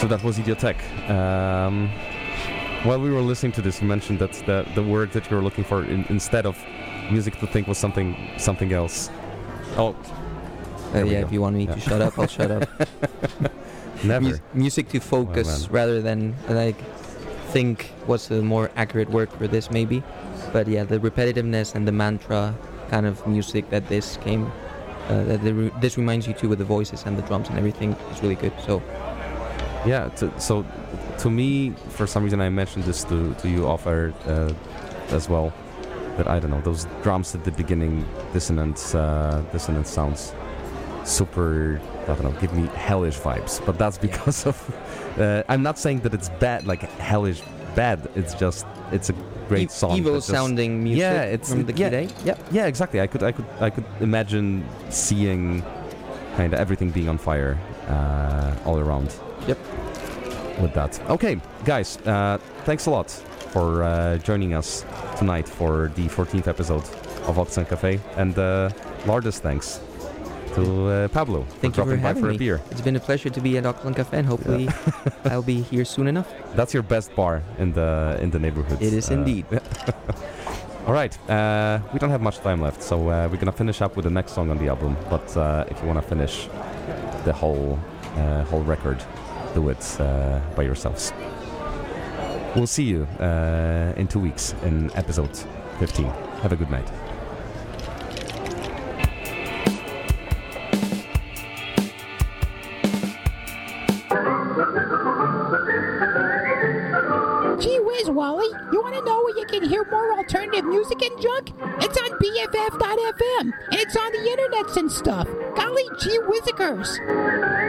so that was Idiotech. Um, while we were listening to this, you mentioned that the, the word that you were looking for in, instead of music to think was something something else. Oh, Uh, yeah, if you want me Yeah. to shut up, I'll shut up. never. Mus- music to focus man. rather than like think what's the more accurate word for this maybe. But yeah, the repetitiveness and the mantra kind of music that this came, uh, that the re- this reminds you to with the voices and the drums and everything is really good. So Yeah. To, so, to me, for some reason, I mentioned this to, to you off air uh, as well. But I don't know those drums at the beginning, dissonant, uh, dissonant sounds, super. I don't know, give me hellish vibes. But that's because of. Uh, I'm not saying that it's bad, like hellish bad. It's just it's a great e- song. evil just- sounding music Yeah, it's- from the yeah. Kid Yeah. Yeah, exactly. I could, I could, I could imagine seeing kind of everything being on fire uh, all around. Yep. With that, okay, guys, uh, thanks a lot for uh, joining us tonight for the 14th episode of Oxen Cafe, and uh, largest thanks to uh, Pablo Thank for you for dropping by for me. a beer. It's been a pleasure to be at Auckland Cafe and hopefully I'll be here soon enough. That's your best bar in the in the neighborhood. It is Uh, indeed. All right, uh, we don't have much time left, so uh, we're gonna finish up with the next song on the album. But uh, if you wanna finish the whole uh, whole record, do it uh, by yourselves. We'll see you uh, in two weeks in episode 15. Have a good night. Gee whiz, Wally, you want to know where you can hear more alternative music and junk? It's on BFF.FM, and it's on the internets and stuff. Golly gee whizzikers.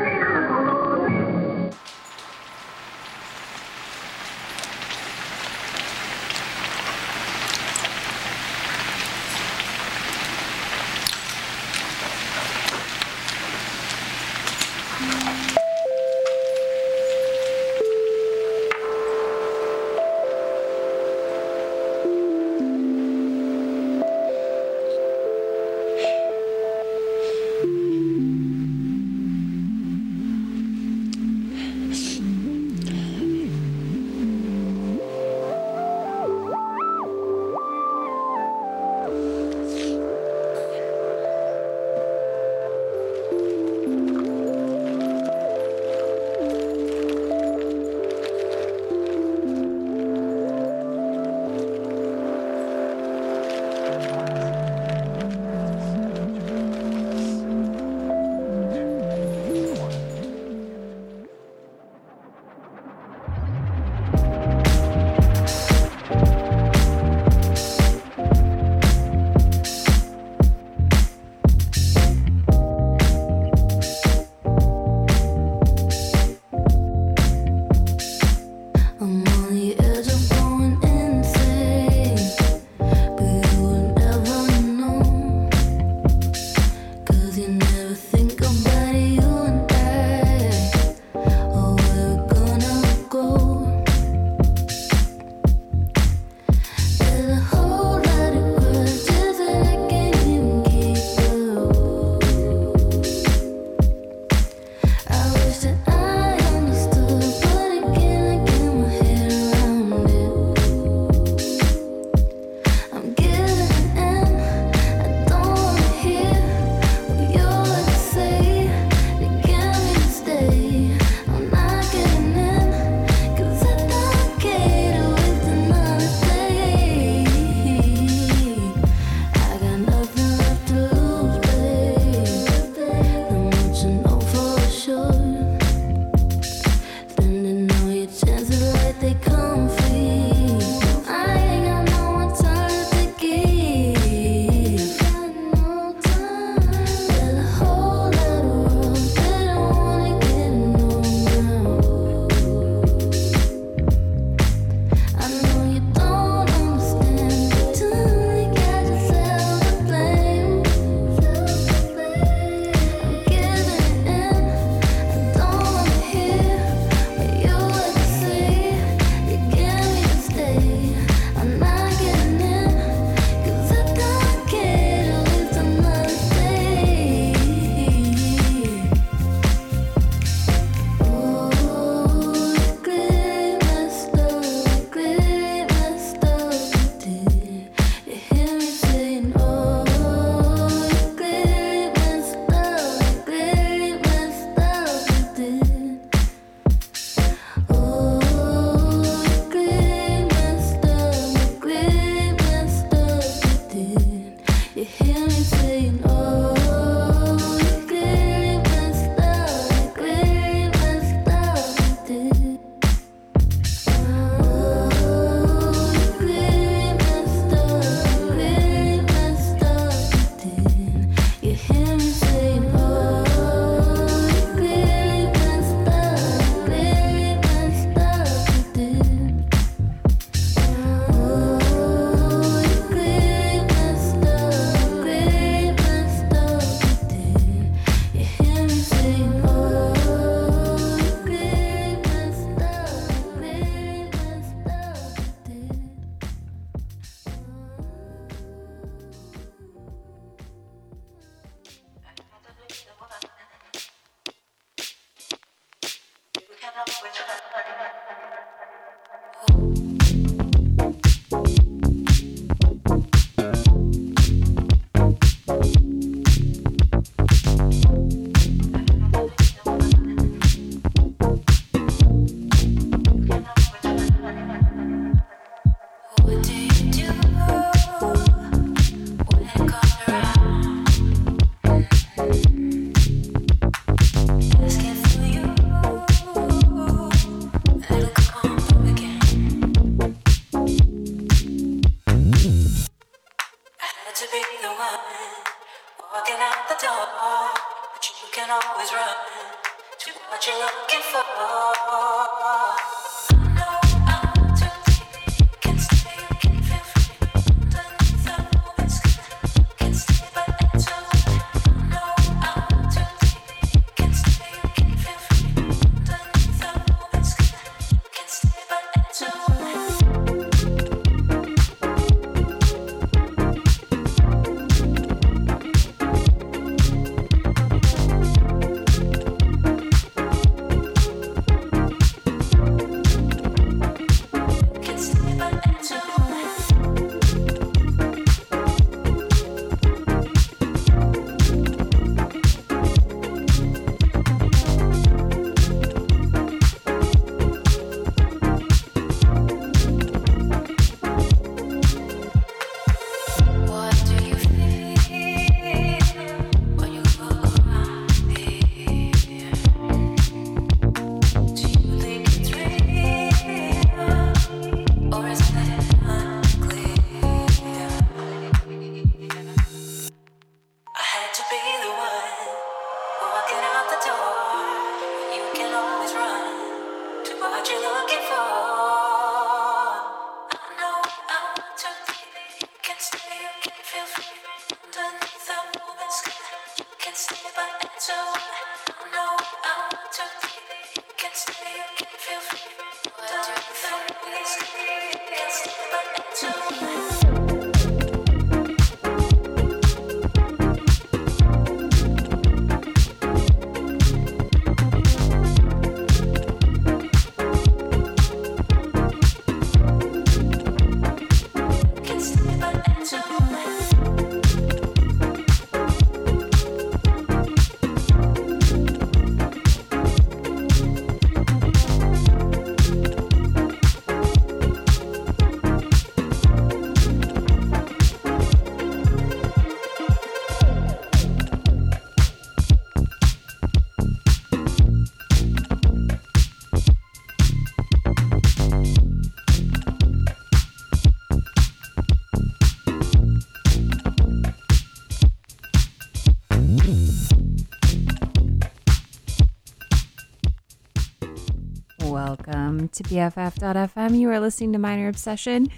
To BFF.FM. You are listening to Minor Obsession,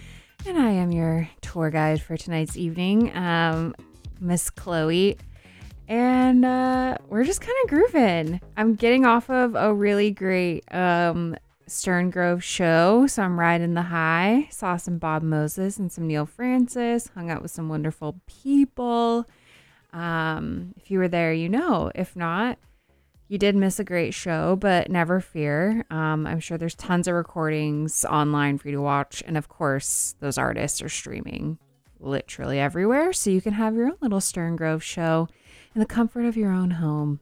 and I am your tour guide for tonight's evening, um, Miss Chloe. And uh, we're just kind of grooving. I'm getting off of a really great um, Stern Grove show, so I'm riding the high. Saw some Bob Moses and some Neil Frances, hung out with some wonderful people. Um, if you were there, you know. If not, you did miss a great show, but never fear. Um, I'm sure there's tons of recordings online for you to watch. And of course, those artists are streaming literally everywhere. So you can have your own little Stern Grove show in the comfort of your own home.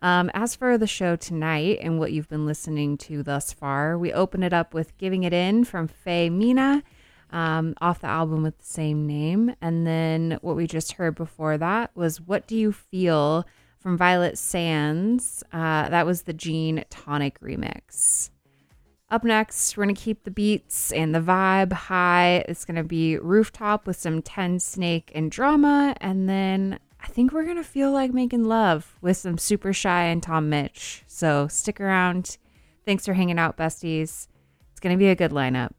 Um, as for the show tonight and what you've been listening to thus far, we open it up with Giving It In from Faye Meana um, off the album with the same name. And then what we just heard before that was What Do You Feel? From Violet Sands. Uh, that was the Jean Tonique remix. Up next, we're going to keep the beats and the vibe high. It's going to be Rooftop with some Tensnake and drama. And then I think we're going to feel like making love with some Supershy and Tom Misch. So stick around. Thanks for hanging out, besties. It's going to be a good lineup.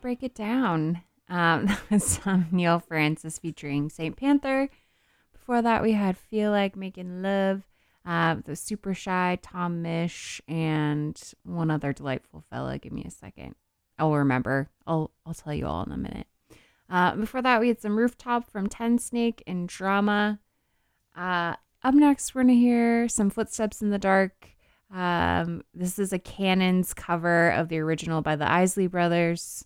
Break it down. Um, that was um, Neil Frances featuring Saint Panther. Before that, we had Feel Like Making Love, uh, the Supershy, Tom Misch, and one other delightful fella. Give me a second. I'll remember. I'll I'll tell you all in a minute. Uh, before that, we had some Rooftop from Tensnake and Drama. Uh, up next, we're gonna hear some Footsteps in the Dark. Um, this is a Cannons cover of the original by the Isley Brothers.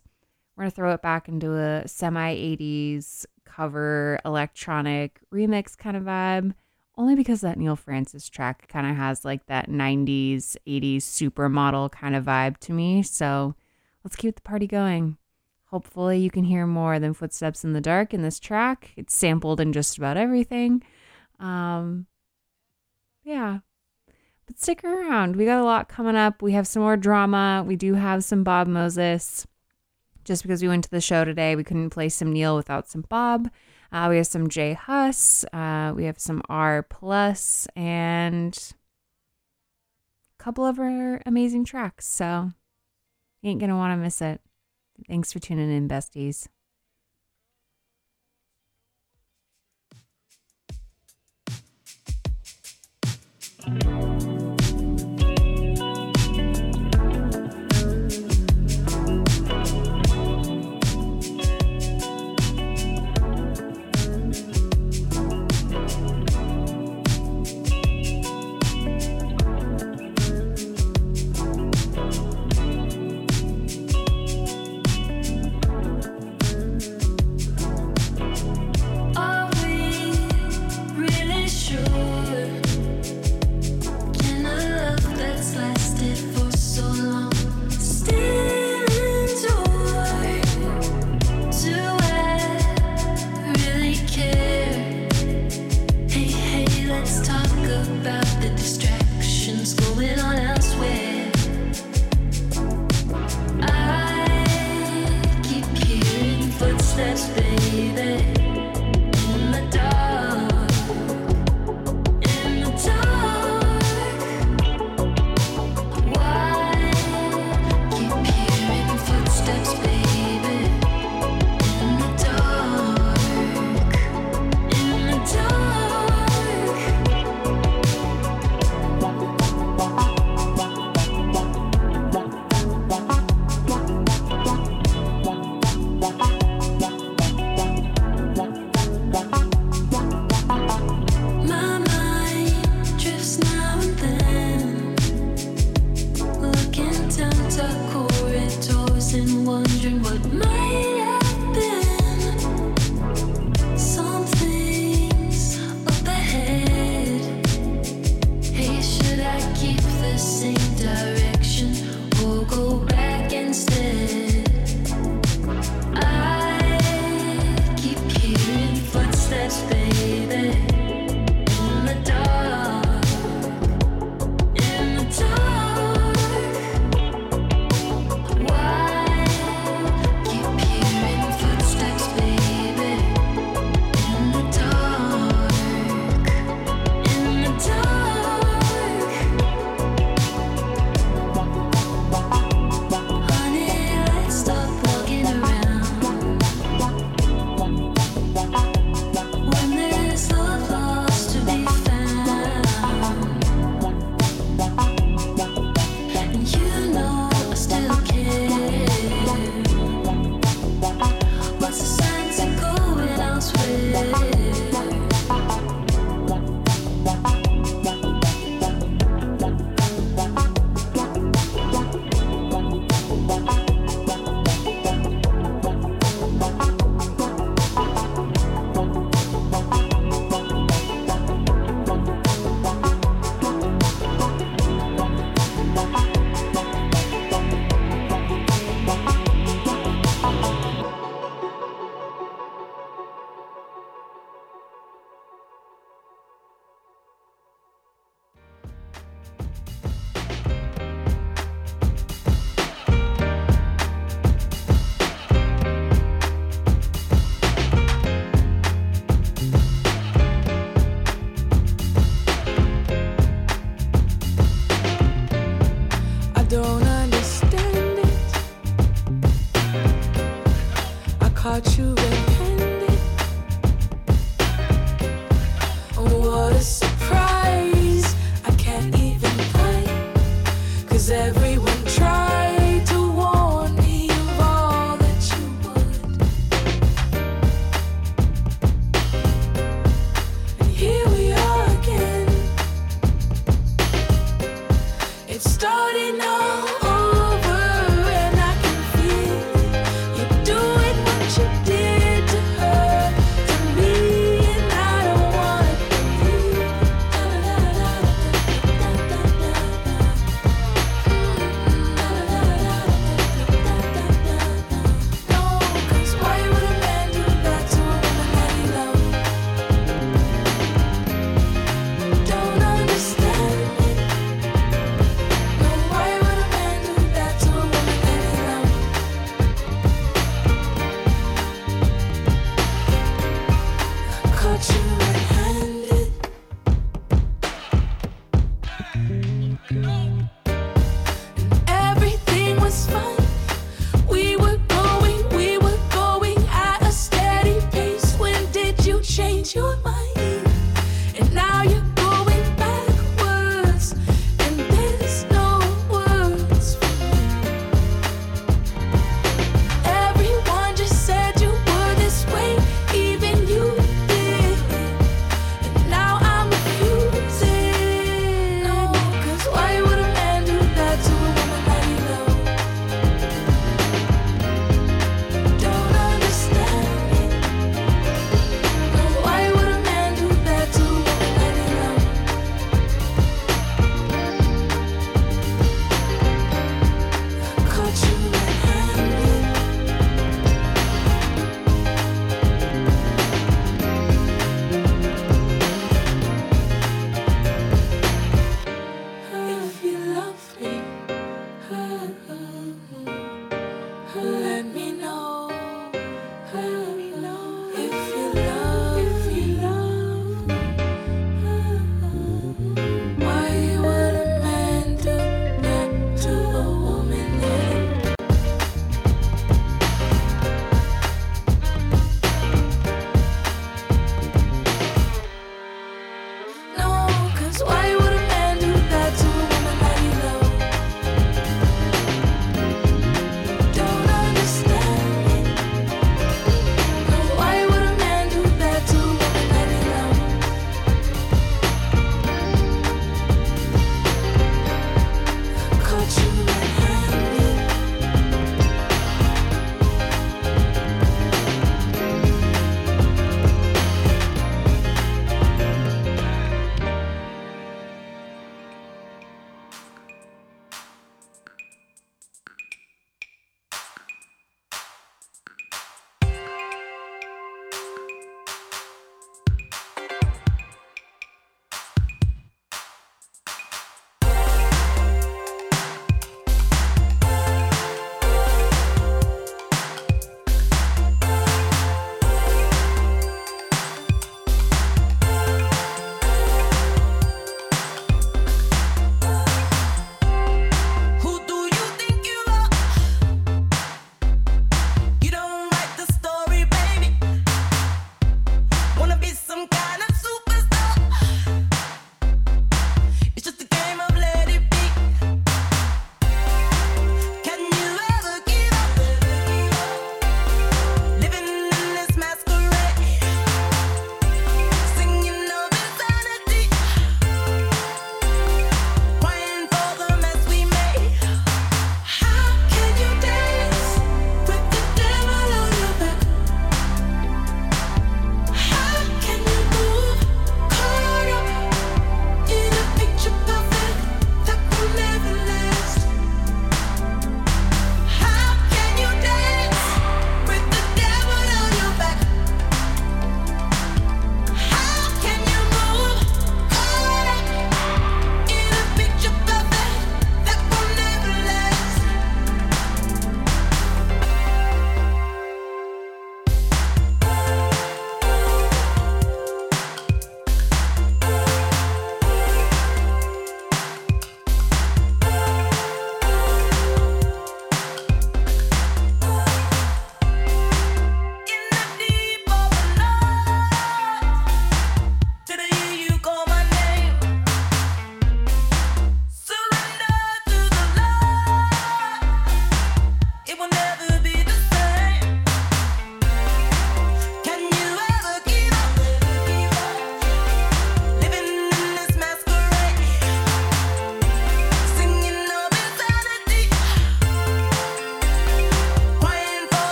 We're going to throw it back into a semi 80s cover electronic remix kind of vibe. Only because that Neil Frances track kind of has like that 90s, 80s supermodel kind of vibe to me. So let's keep the party going. Hopefully, you can hear more than Footsteps in the Dark in this track. It's sampled in just about everything. Um, yeah. But stick around. We got a lot coming up. We have some more drama. We do have some Bob Moses. Just because we went to the show today, we couldn't play some Neil without some Bob. Uh, we have some J Huss. Uh, we have some R Plus and a couple of our amazing tracks. So you ain't gonna want to miss it. Thanks for tuning in, besties.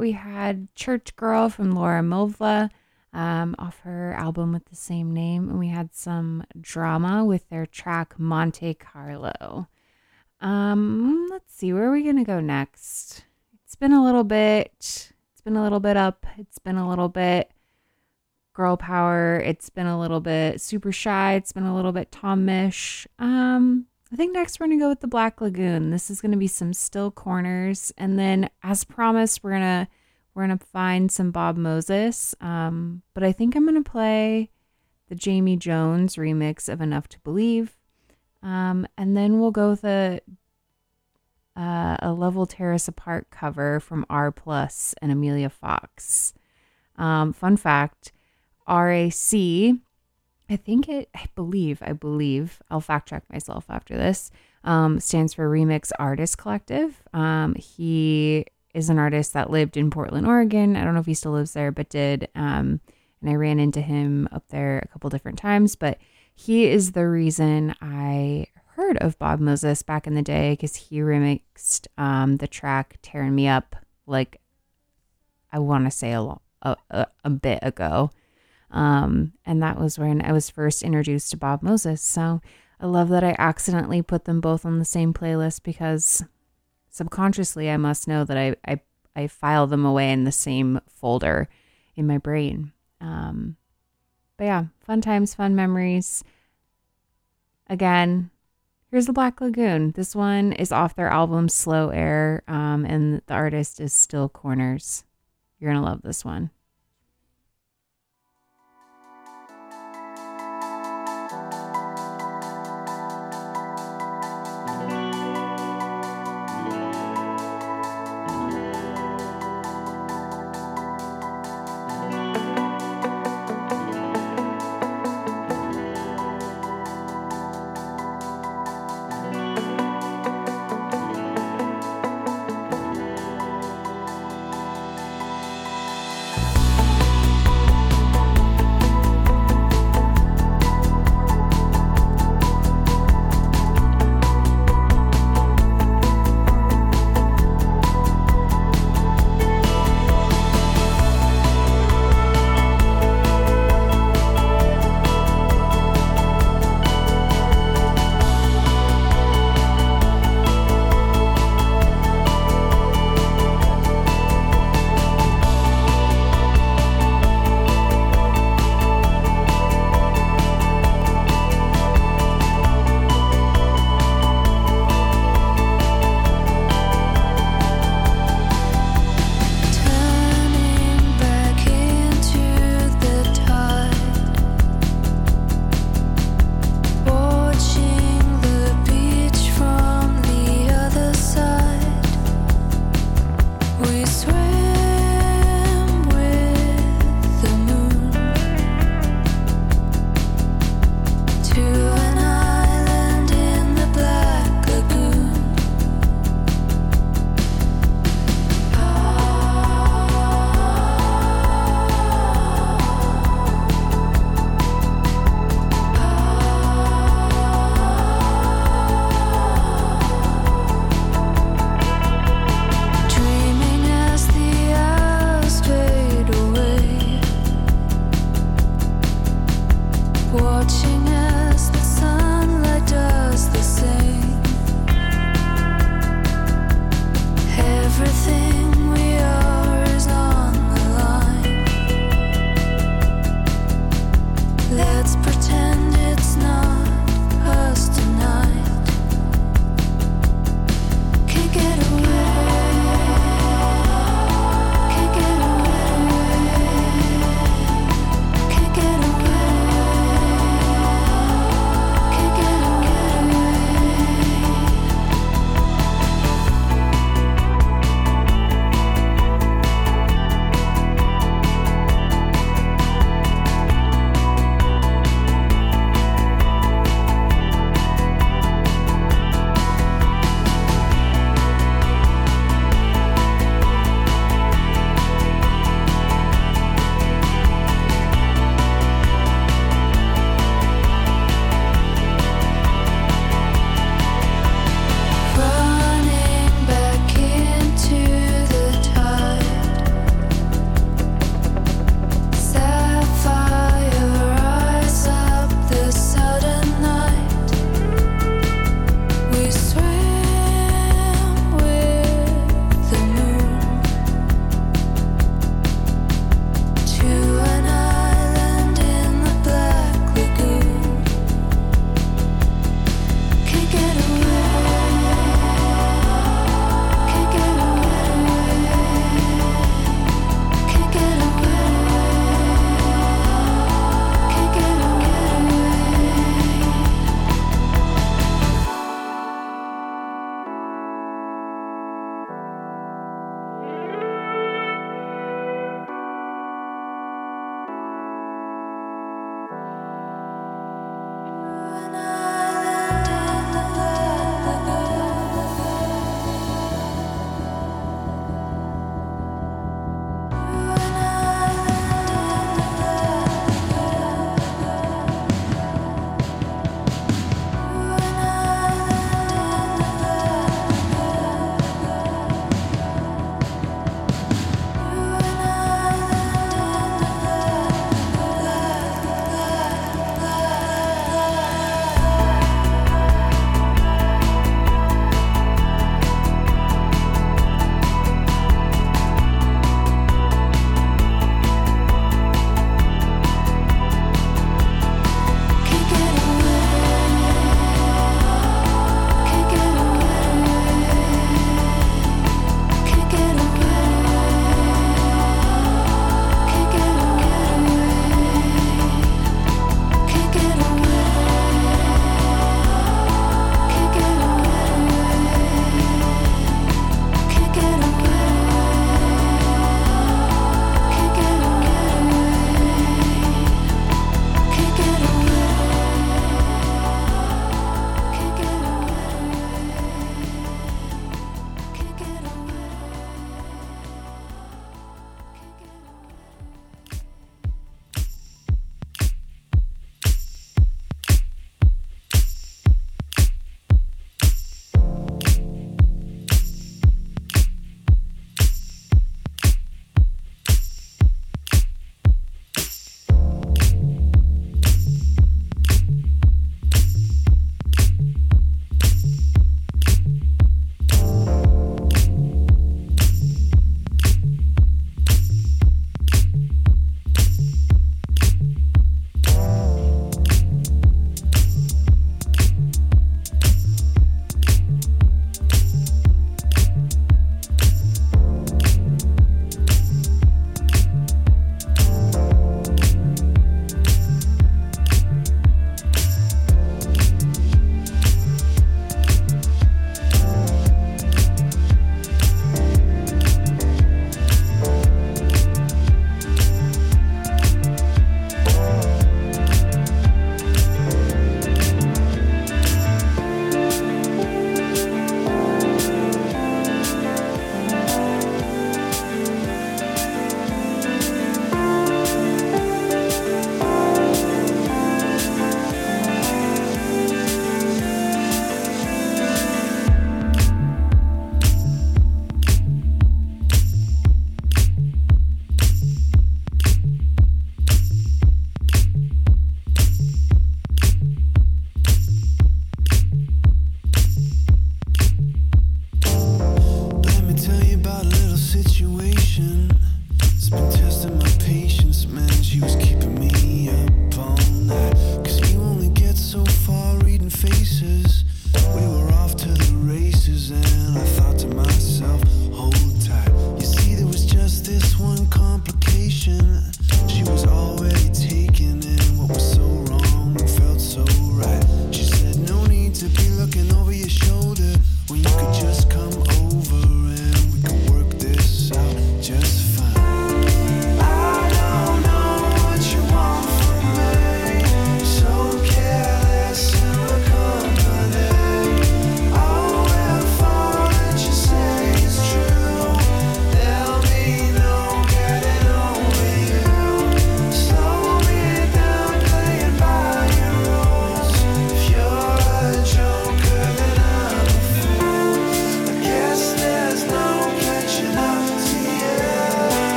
We had Church Girl from Laura Mvula um, off her album with the same name. And we had some drama with their track Monte Carlo. Um, let's see, where are we going to go next? It's been a little bit, it's been a little bit up, it's been a little bit girl power. It's been a little bit Supershy. It's been a little bit Tom Misch. Um, I think next we're gonna go with the Black Lagoon. This is gonna be some still corners, and then as promised, we're gonna we're gonna find some Bob Moses. Um, but I think I'm gonna play the Jamie Jones remix of Enough to Believe, um, and then we'll go with a uh, a Love Will Tear Us Apart cover from R Plus and Amelia Fox. Um, fun fact RAC, I think it, I believe, I believe, I'll fact check myself after this, um, stands for Remix Artist Collective. Um, he is an artist that lived in Portland, Oregon. I don't know if he still lives there, but did. Um, and I ran into him up there a couple different times, but he is the reason I heard of Bob Moses back in the day because he remixed um, the track Tearing Me Up, like I want to say a, lo- a, a, a bit ago. Um, and that was when I was first introduced to Bob Moses. So I love that I accidentally put them both on the same playlist because subconsciously I must know that I, I, I file them away in the same folder in my brain. Um, but yeah, fun times, fun memories. Again, here's the Black Lagoon. This one is off their album Slow Air, um, and the artist is Still Corners. You're gonna love this one.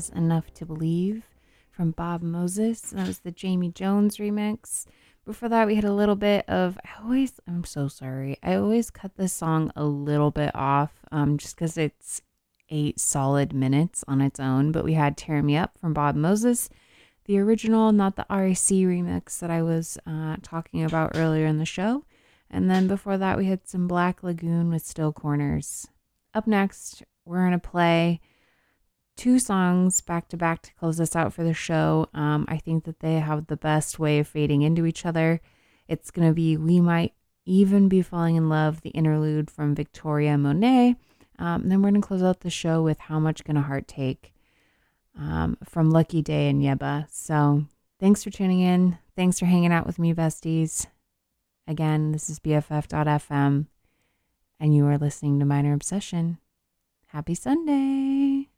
Was Enough to Believe from Bob Moses. That was the Jamie Jones remix. Before that, we had a little bit of. I always, I'm so sorry. I always cut this song a little bit off um, just because it's eight solid minutes on its own. But we had Tear Me Up from Bob Moses, the original, not the RAC remix that I was uh, talking about earlier in the show. And then before that, we had some Black Lagoon with Still Corners. Up next, we're going to play two songs back to back to close us out for the show. Um, I think that they have the best way of fading into each other. It's going to be We Might Even Be Falling in Love, the interlude from Victoria Monet. Um, then we're going to close out the show with How Much Can a Heart Take um, from Lucky Daye and Yebba. So thanks for tuning in. Thanks for hanging out with me, besties. Again, this is BFF.FM, and you are listening to Minor Obsession. Happy Sunday.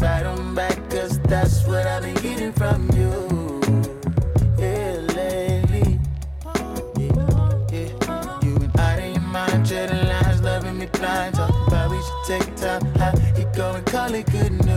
Right on back, cause that's what I've been getting from you. Yeah, lately. You and I in your mind, loving me blind. We should take time. How you go and call it good news.